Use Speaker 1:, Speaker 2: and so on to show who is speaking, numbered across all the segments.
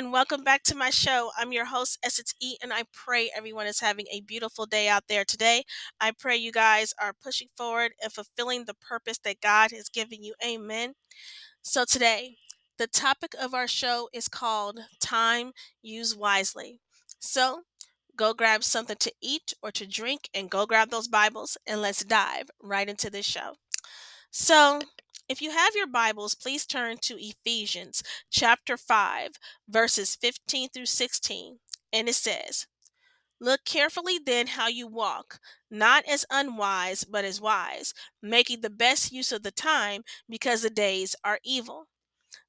Speaker 1: And welcome back to my show. I'm your host, Essence E, and I pray everyone is having a beautiful day out there today. I pray you guys are pushing forward and fulfilling the purpose that God has given you. Amen. So, today, the topic of our show is called Time Used Wisely. So, go grab something to eat or to drink and go grab those Bibles, and let's dive right into this show. So, if you have your Bibles, please turn to Ephesians chapter 5, verses 15 through 16. And it says, Look carefully then how you walk, not as unwise, but as wise, making the best use of the time, because the days are evil.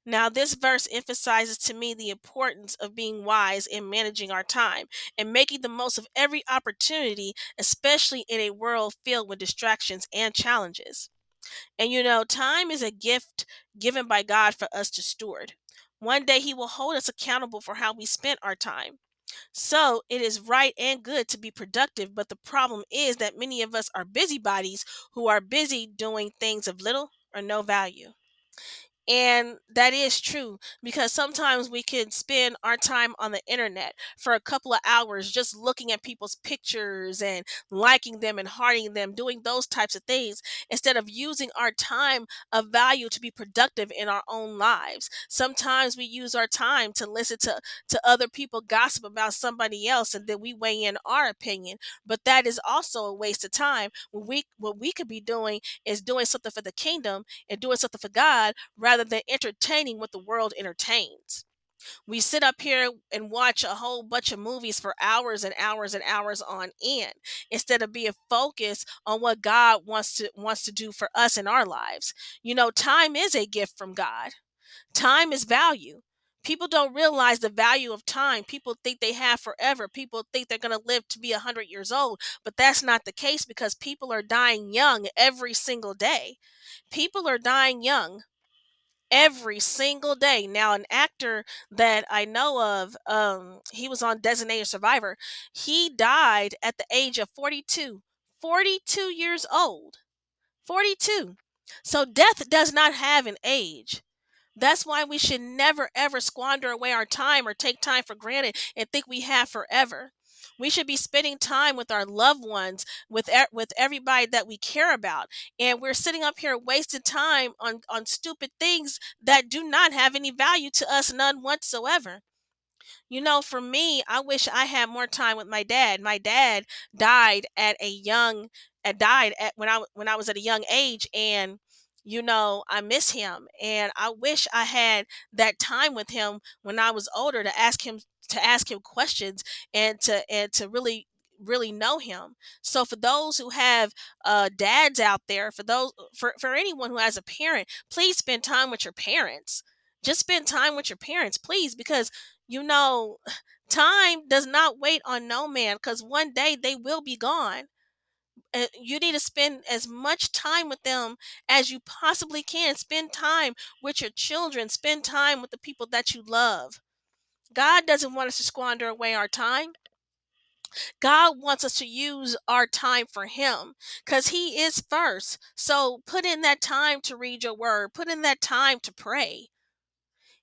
Speaker 1: Now, this verse emphasizes to me the importance of being wise in managing our time and making the most of every opportunity, especially in a world filled with distractions and challenges. And you know, time is a gift given by God for us to steward. One day He will hold us accountable for how we spent our time. So it is right and good to be productive, but the problem is that many of us are busybodies who are busy doing things of little or no value. And that is true because sometimes we can spend our time on the internet for a couple of hours just looking at people's pictures and liking them and hearting them, doing those types of things instead of using our time of value to be productive in our own lives. Sometimes we use our time to listen to, to other people gossip about somebody else and then we weigh in our opinion. But that is also a waste of time. What we what we could be doing is doing something for the kingdom and doing something for God rather rather than entertaining what the world entertains. We sit up here and watch a whole bunch of movies for hours and hours and hours on end instead of being focused on what God wants to wants to do for us in our lives. You know, time is a gift from God. Time is value. People don't realize the value of time. People think they have forever. People think they're going to live to be 100 years old, but that's not the case because people are dying young every single day. People are dying young every single day. Now, an actor that I know of, um, he was on Designated Survivor. He died at the age of 42. 42 years old. 42. So death does not have an age. That's why we should never ever squander away our time or take time for granted and think we have forever. We should be spending time with our loved ones, with with everybody that we care about, and we're sitting up here wasting time on on stupid things that do not have any value to us, none whatsoever. You know, for me, I wish I had more time with my dad. My dad died at a young, uh, died at when I when I was at a young age, and you know, I miss him, and I wish I had that time with him when I was older to ask him to ask him questions and to and to really really know him. So for those who have uh, dads out there, for those for for anyone who has a parent, please spend time with your parents. Just spend time with your parents, please, because you know time does not wait on no man because one day they will be gone and you need to spend as much time with them as you possibly can spend time with your children spend time with the people that you love God doesn't want us to squander away our time. God wants us to use our time for Him because He is first. So put in that time to read your word, put in that time to pray.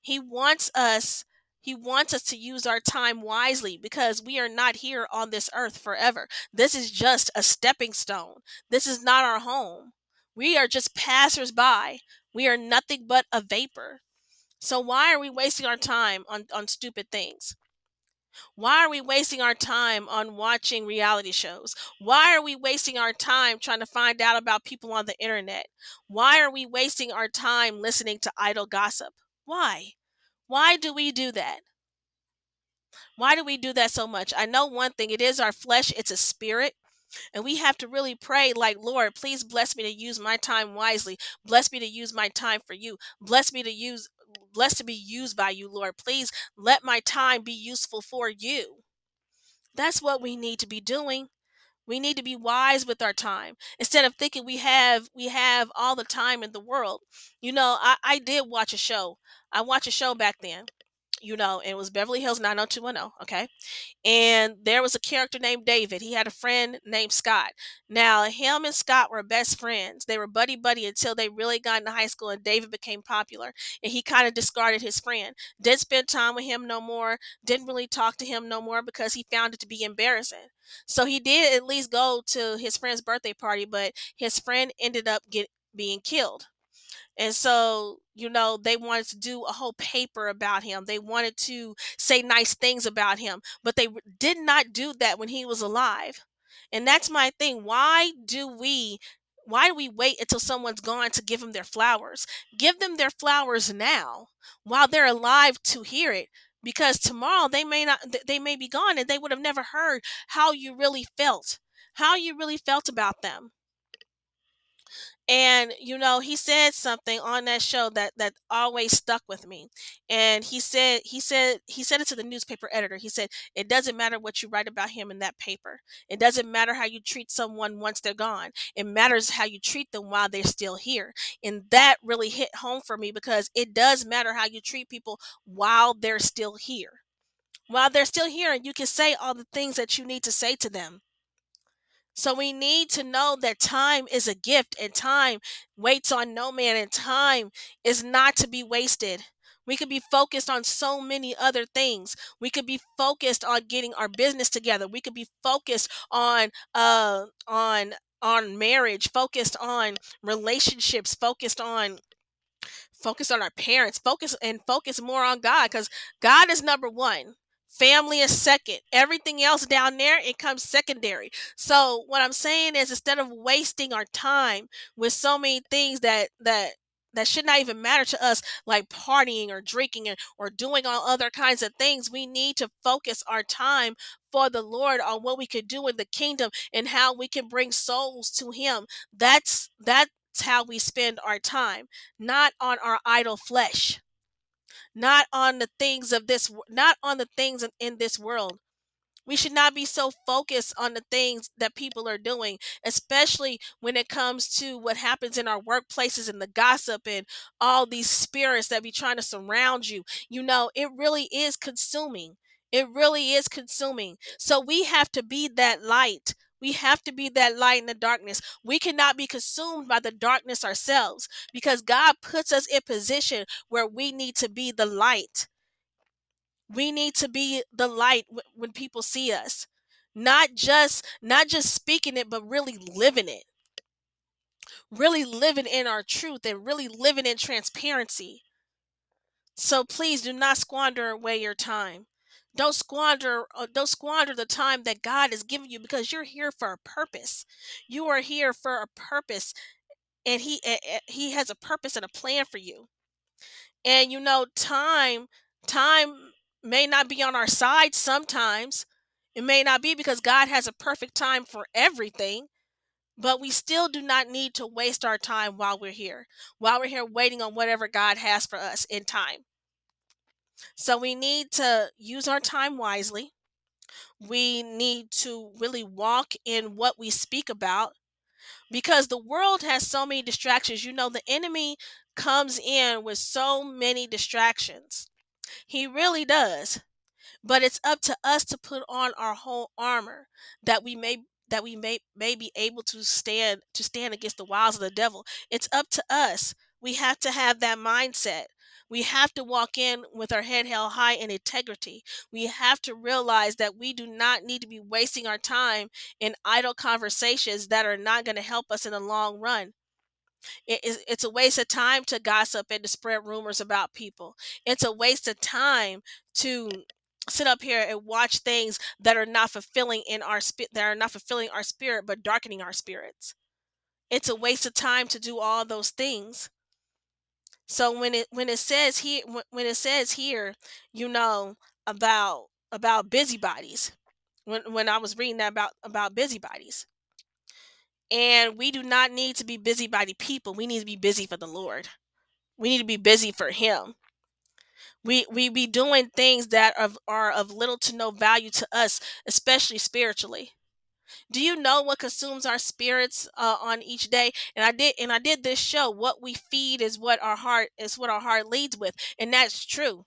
Speaker 1: He wants us He wants us to use our time wisely because we are not here on this earth forever. This is just a stepping stone. This is not our home. We are just passersby. We are nothing but a vapor. So why are we wasting our time on, on stupid things? Why are we wasting our time on watching reality shows? Why are we wasting our time trying to find out about people on the internet? Why are we wasting our time listening to idle gossip? Why? Why do we do that? Why do we do that so much? I know one thing it is our flesh, it's a spirit. And we have to really pray, like, Lord, please bless me to use my time wisely. Bless me to use my time for you. Bless me to use, blessed to be used by you, Lord. Please let my time be useful for you. That's what we need to be doing. We need to be wise with our time instead of thinking we have we have all the time in the world. You know, I, I did watch a show. I watched a show back then you know, and it was Beverly Hills 90210, okay? And there was a character named David. He had a friend named Scott. Now, him and Scott were best friends. They were buddy buddy until they really got into high school and David became popular. And he kind of discarded his friend. Didn't spend time with him no more. Didn't really talk to him no more because he found it to be embarrassing. So he did at least go to his friend's birthday party, but his friend ended up get, being killed. And so, you know, they wanted to do a whole paper about him. They wanted to say nice things about him, but they did not do that when he was alive. And that's my thing. Why do we why do we wait until someone's gone to give them their flowers? Give them their flowers now while they're alive to hear it because tomorrow they may not they may be gone and they would have never heard how you really felt. How you really felt about them and you know he said something on that show that that always stuck with me. And he said he said he said it to the newspaper editor. He said it doesn't matter what you write about him in that paper. It doesn't matter how you treat someone once they're gone. It matters how you treat them while they're still here. And that really hit home for me because it does matter how you treat people while they're still here. While they're still here and you can say all the things that you need to say to them so we need to know that time is a gift and time waits on no man and time is not to be wasted. We could be focused on so many other things. We could be focused on getting our business together. We could be focused on uh on on marriage, focused on relationships, focused on focus on our parents, focus and focus more on God cuz God is number 1. Family is second. Everything else down there, it comes secondary. So what I'm saying is instead of wasting our time with so many things that that that should not even matter to us like partying or drinking or, doing all other kinds of things we need to focus our time for the lord on what we could do in the kingdom and how we can bring souls to him that's that's how we spend our time not on our idle flesh not on the things of this not on the things in, this world we should not be so focused on the things that people are doing, especially when it comes to what happens in our workplaces and the gossip and all these spirits that be trying to surround you. You know, it really is consuming. It really is consuming. So we have to be that light. We have to be that light in the darkness. We cannot be consumed by the darkness ourselves because God puts us in position where we need to be the light. We need to be the light when people see us. Not just not just speaking it but really living it. Really living in our truth and really living in transparency. So please do not squander away your time. Don't squander uh, don't squander the time that God has given you because you're here for a purpose. You are here for a purpose and he he has a purpose and a plan for you. And you know time time may not be on our side sometimes. It may not be because God has a perfect time for everything. But we still do not need to waste our time while we're here, while we're here waiting on whatever God has for us in time. So we need to use our time wisely. We need to really walk in what we speak about because the world has so many distractions. You know, the enemy comes in with so many distractions. He really does. But it's up to us to put on our whole armor that we may that we may may be able to stand to stand against the wiles of the devil. It's up to us We have to have that mindset. We have to walk in with our head held high in integrity. We have to realize that we do not need to be wasting our time in idle conversations that are not going to help us in the long run. It's a waste of time to gossip and to spread rumors about people. It's a waste of time to sit up here and watch things that are not fulfilling in our spirit that are not fulfilling our spirit but darkening our spirits. It's a waste of time to do all those things. So when it when it says here when it says here, you know about about busybodies. When when I was reading that about about busybodies. And we do not need to be busybody people. We need to be busy for the Lord. We need to be busy for him. We we be doing things that are, are of little to no value to us, especially spiritually. Do you know what consumes our spirits uh, on each day? And I did, and I did this show. What we feed is what our heart is. What our heart leads with, and that's true.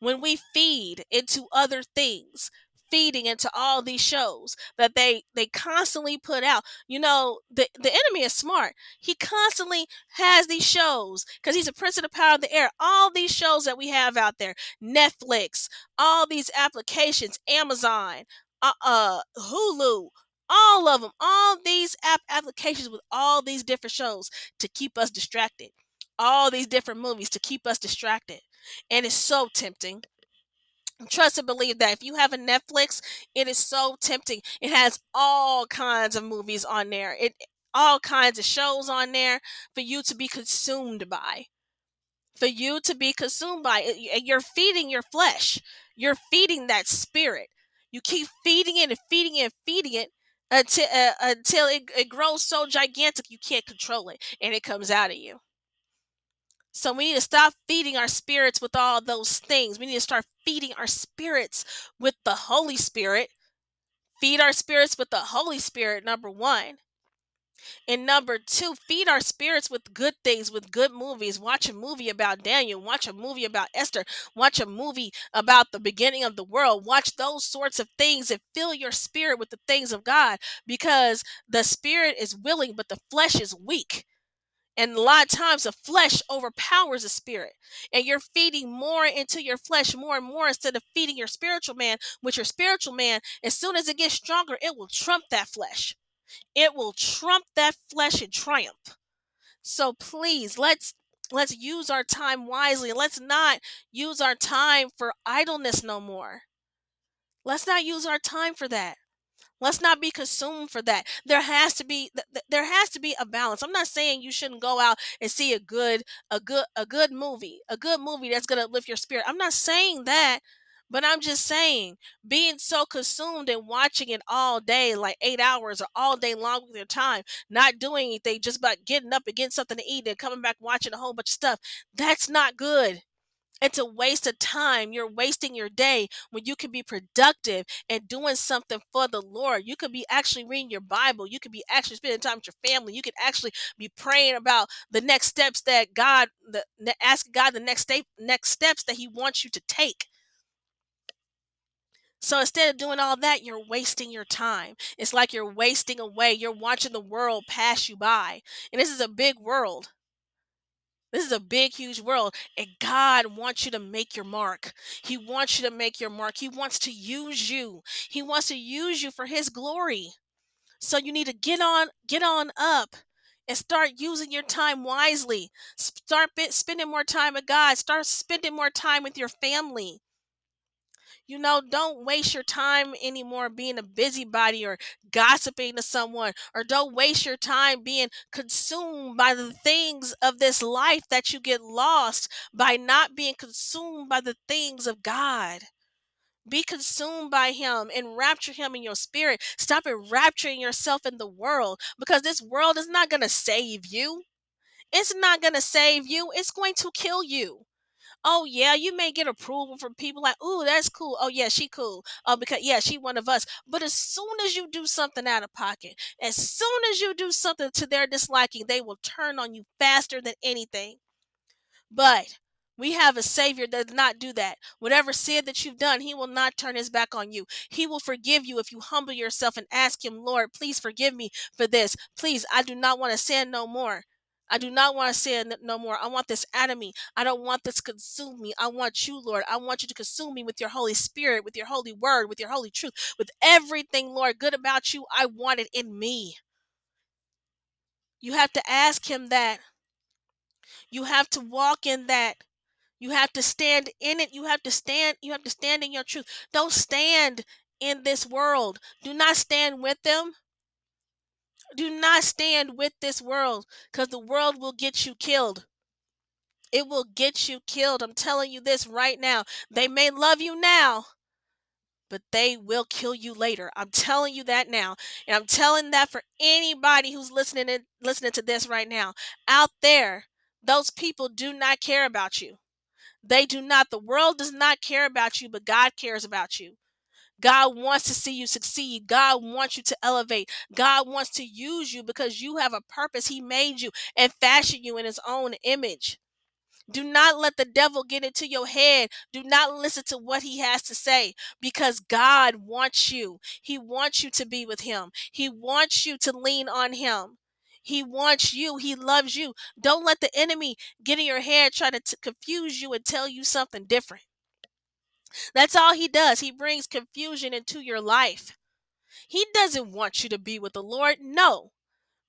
Speaker 1: When we feed into other things, feeding into all these shows that they they constantly put out. You know, the the enemy is smart. He constantly has these shows because he's a prince of the power of the air. All these shows that we have out there, Netflix, all these applications, Amazon, uh, uh Hulu, all of them, all these app applications with all these different shows to keep us distracted. All these different movies to keep us distracted. And it's so tempting trust and believe that if you have a Netflix, it is so tempting. It has all kinds of movies on there. It all kinds of shows on there for you to be consumed by. For you to be consumed by. You're feeding your flesh. You're feeding that spirit. You keep feeding it and feeding it and feeding it until uh, until it, it grows so gigantic you can't control it and it comes out of you. So we need to stop feeding our spirits with all those things. We need to start feeding our spirits with the Holy Spirit. Feed our spirits with the Holy Spirit, number one. And number two, feed our spirits with good things, with good movies. Watch a movie about Daniel. Watch a movie about Esther. Watch a movie about the beginning of the world. Watch those sorts of things and fill your spirit with the things of God because the spirit is willing, but the flesh is weak. And a lot of times the flesh overpowers the spirit. And you're feeding more into your flesh more and more instead of feeding your spiritual man, which your spiritual man, as soon as it gets stronger, it will trump that flesh. It will trump that flesh in triumph. So please let's let's use our time wisely. Let's not use our time for idleness no more. Let's not use our time for that. Let's not be consumed for that. There has to be there has to be a balance. I'm not saying you shouldn't go out and see a good a good a good movie, a good movie that's going to lift your spirit. I'm not saying that, but I'm just saying being so consumed and watching it all day, like eight hours or all day long with your time, not doing anything, just about getting up and getting something to eat and coming back watching a whole bunch of stuff. That's not good. It's a waste of time. You're wasting your day when you can be productive and doing something for the Lord. You could be actually reading your Bible. You could be actually spending time with your family. You could actually be praying about the next steps that God, the, ask God the next step, next steps that He wants you to take. So instead of doing all that, you're wasting your time. It's like you're wasting away. You're watching the world pass you by. And this is a big world. This is a big, huge world, and God wants you to make your mark. He wants you to make your mark. He wants to use you. He wants to use you for His glory. So you need to get on, get on up, and start using your time wisely. Start spending more time with God. Start spending more time with your family. You know, don't waste your time anymore being a busybody or gossiping to someone, or don't waste your time being consumed by the things of this life that you get lost by not being consumed by the things of God. Be consumed by Him, enrapture Him in your spirit. Stop enrapturing yourself in the world because this world is not going to save you. It's not going to save you, it's going to kill you oh yeah, you may get approval from people like, oh, that's cool. Oh yeah, she cool. Oh, because yeah, she one of us. But as soon as you do something out of pocket, as soon as you do something to their disliking, they will turn on you faster than anything. But we have a Savior that does not do that. Whatever sin that you've done, He will not turn His back on you. He will forgive you if you humble yourself and ask Him, Lord, please forgive me for this. Please, I do not want to sin no more. I do not want to sin no more. I want this out of me. I don't want this consume me. I want you, Lord. I want you to consume me with your Holy Spirit, with your holy word, with your holy truth, with everything, Lord, good about you. I want it in me. You have to ask Him that. You have to walk in that. You have to stand in it. You have to stand. You have to stand in your truth. Don't stand in this world. Do not stand with them. Do not stand with this world because the world will get you killed. It will get you killed. I'm telling you this right now. They may love you now, but they will kill you later. I'm telling you that now. And I'm telling that for anybody who's listening and listening to this right now. Out there, those people do not care about you. They do not. The world does not care about you, but God cares about you. God wants to see you succeed. God wants you to elevate. God wants to use you because you have a purpose. He made you and fashioned you in his own image. Do not let the devil get into your head. Do not listen to what he has to say because God wants you. He wants you to be with him. He wants you to lean on him. He wants you. He loves you. Don't let the enemy get in your head, try to t- confuse you and tell you something different. That's all he does. He brings confusion into your life. He doesn't want you to be with the Lord. No.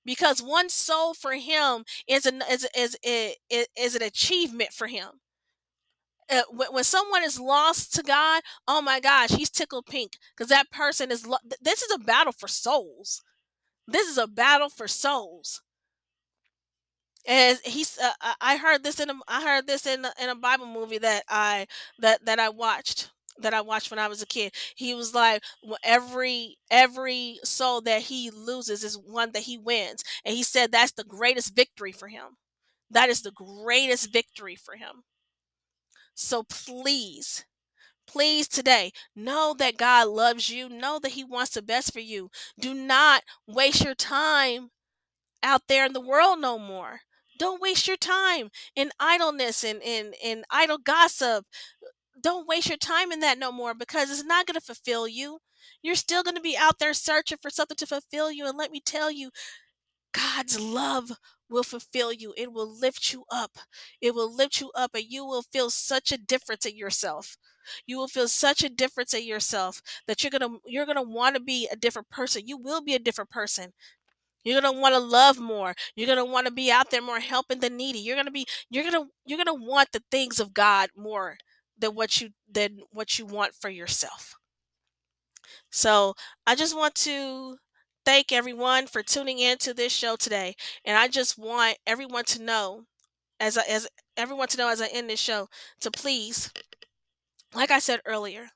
Speaker 1: Because one soul for him is an is is is, is an achievement for him. Uh, when, when someone is lost to God, oh my gosh, he's tickled pink because that person is. Lo- this is a battle for souls. This is a battle for souls. As he's, uh, I heard this in a, I heard this in a, in a Bible movie that I that that I watched that I watched when I was a kid. He was like every every soul that he loses is one that he wins, and he said that's the greatest victory for him. That is the greatest victory for him. So please, please today know that God loves you. Know that He wants the best for you. Do not waste your time out there in the world no more. Don't waste your time in idleness and in, in idle gossip. Don't waste your time in that no more because it's not going to fulfill you. You're still going to be out there searching for something to fulfill you. And let me tell you, God's love will fulfill you. It will lift you up. It will lift you up, and you will feel such a difference in yourself. You will feel such a difference in yourself that you're gonna you're gonna want to be a different person. You will be a different person. You're gonna want to love more. You're gonna want to be out there more helping the needy. You're gonna be you're gonna you're gonna want the things of God more than what you than what you want for yourself. So I just want to thank everyone for tuning in to this show today. And I just want everyone to know, as I, as everyone to know as I end this show, to please, like I said earlier,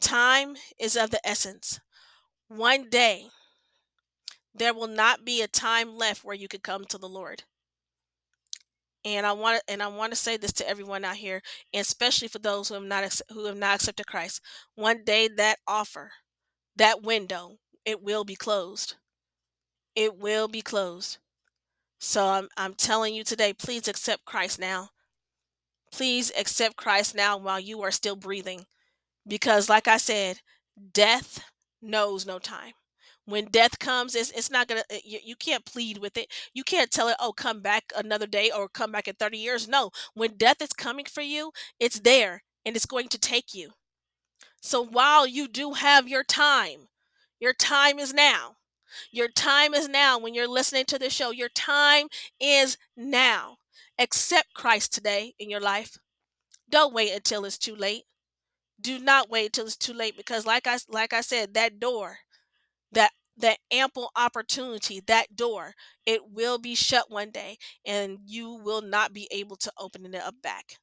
Speaker 1: time is of the essence. One day, there will not be a time left where you could come to the Lord. And I want to, and I want to say this to everyone out here, and especially for those who have not who have not accepted Christ. One day that offer, that window, it will be closed. It will be closed. So I'm I'm telling you today, please accept Christ now. Please accept Christ now while you are still breathing. Because like I said, death knows no time. When death comes, it's, it's not gonna uh, you, you can't plead with it. You can't tell it, oh, come back another day or come back in 30 years. No, when death is coming for you, it's there and it's going to take you. So while you do have your time, your time is now. Your time is now when you're listening to this show. Your time is now. Accept Christ today in your life. Don't wait until it's too late. Do not wait until it's too late because like I like I said, that door, that that ample opportunity, that door, it will be shut one day and you will not be able to open it up back.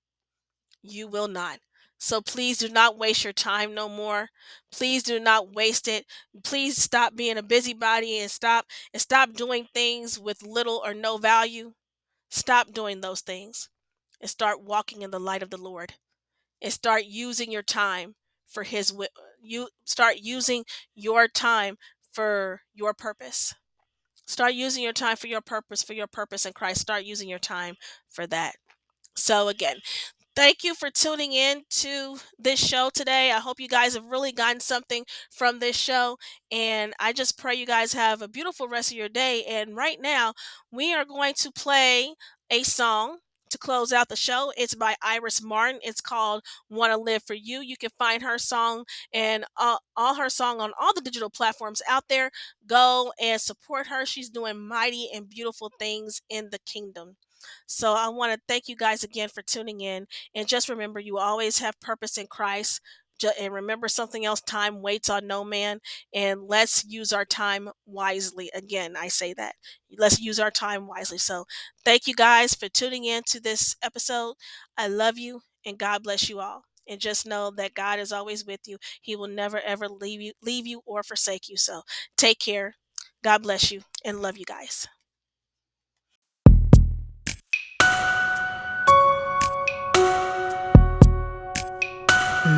Speaker 1: You will not. So please do not waste your time no more. Please do not waste it. Please stop being a busybody and stop and stop doing things with little or no value. Stop doing those things and start walking in the light of the Lord. And start using your time for his you start using your time for your purpose. Start using your time for your purpose, for your purpose in Christ. Start using your time for that. So again, thank you for tuning in to this show today. I hope you guys have really gotten something from this show. And I just pray you guys have a beautiful rest of your day. And right now, we are going to play a song to close out the show. It's by Iris Martin. It's called "Want to Live for You." You can find her song and uh, all her song on all the digital platforms out there. Go and support her. She's doing mighty and beautiful things in the kingdom. So I want to thank you guys again for tuning in. And just remember, you always have purpose in Christ. And remember something else time waits on no man. And let's use our time wisely. Again, I say that. Let's use our time wisely. So thank you guys for tuning in to this episode. I love you and God bless you all. And just know that God is always with you. He will never ever leave you leave you or forsake you. So take care. God bless you and love you guys.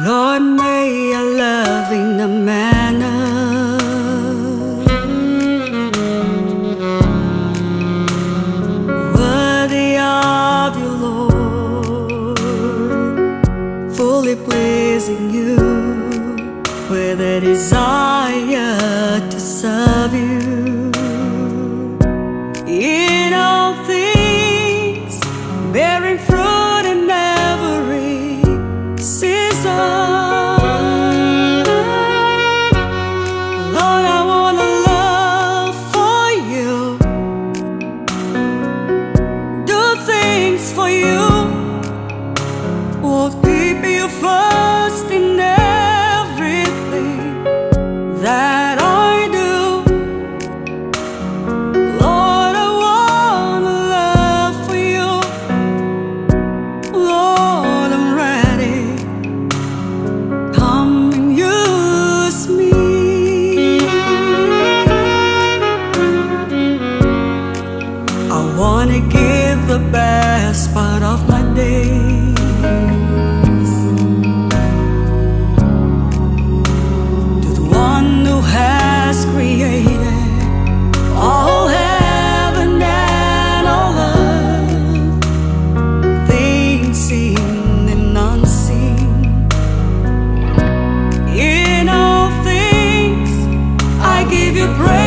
Speaker 2: Lord, may a manner you pray.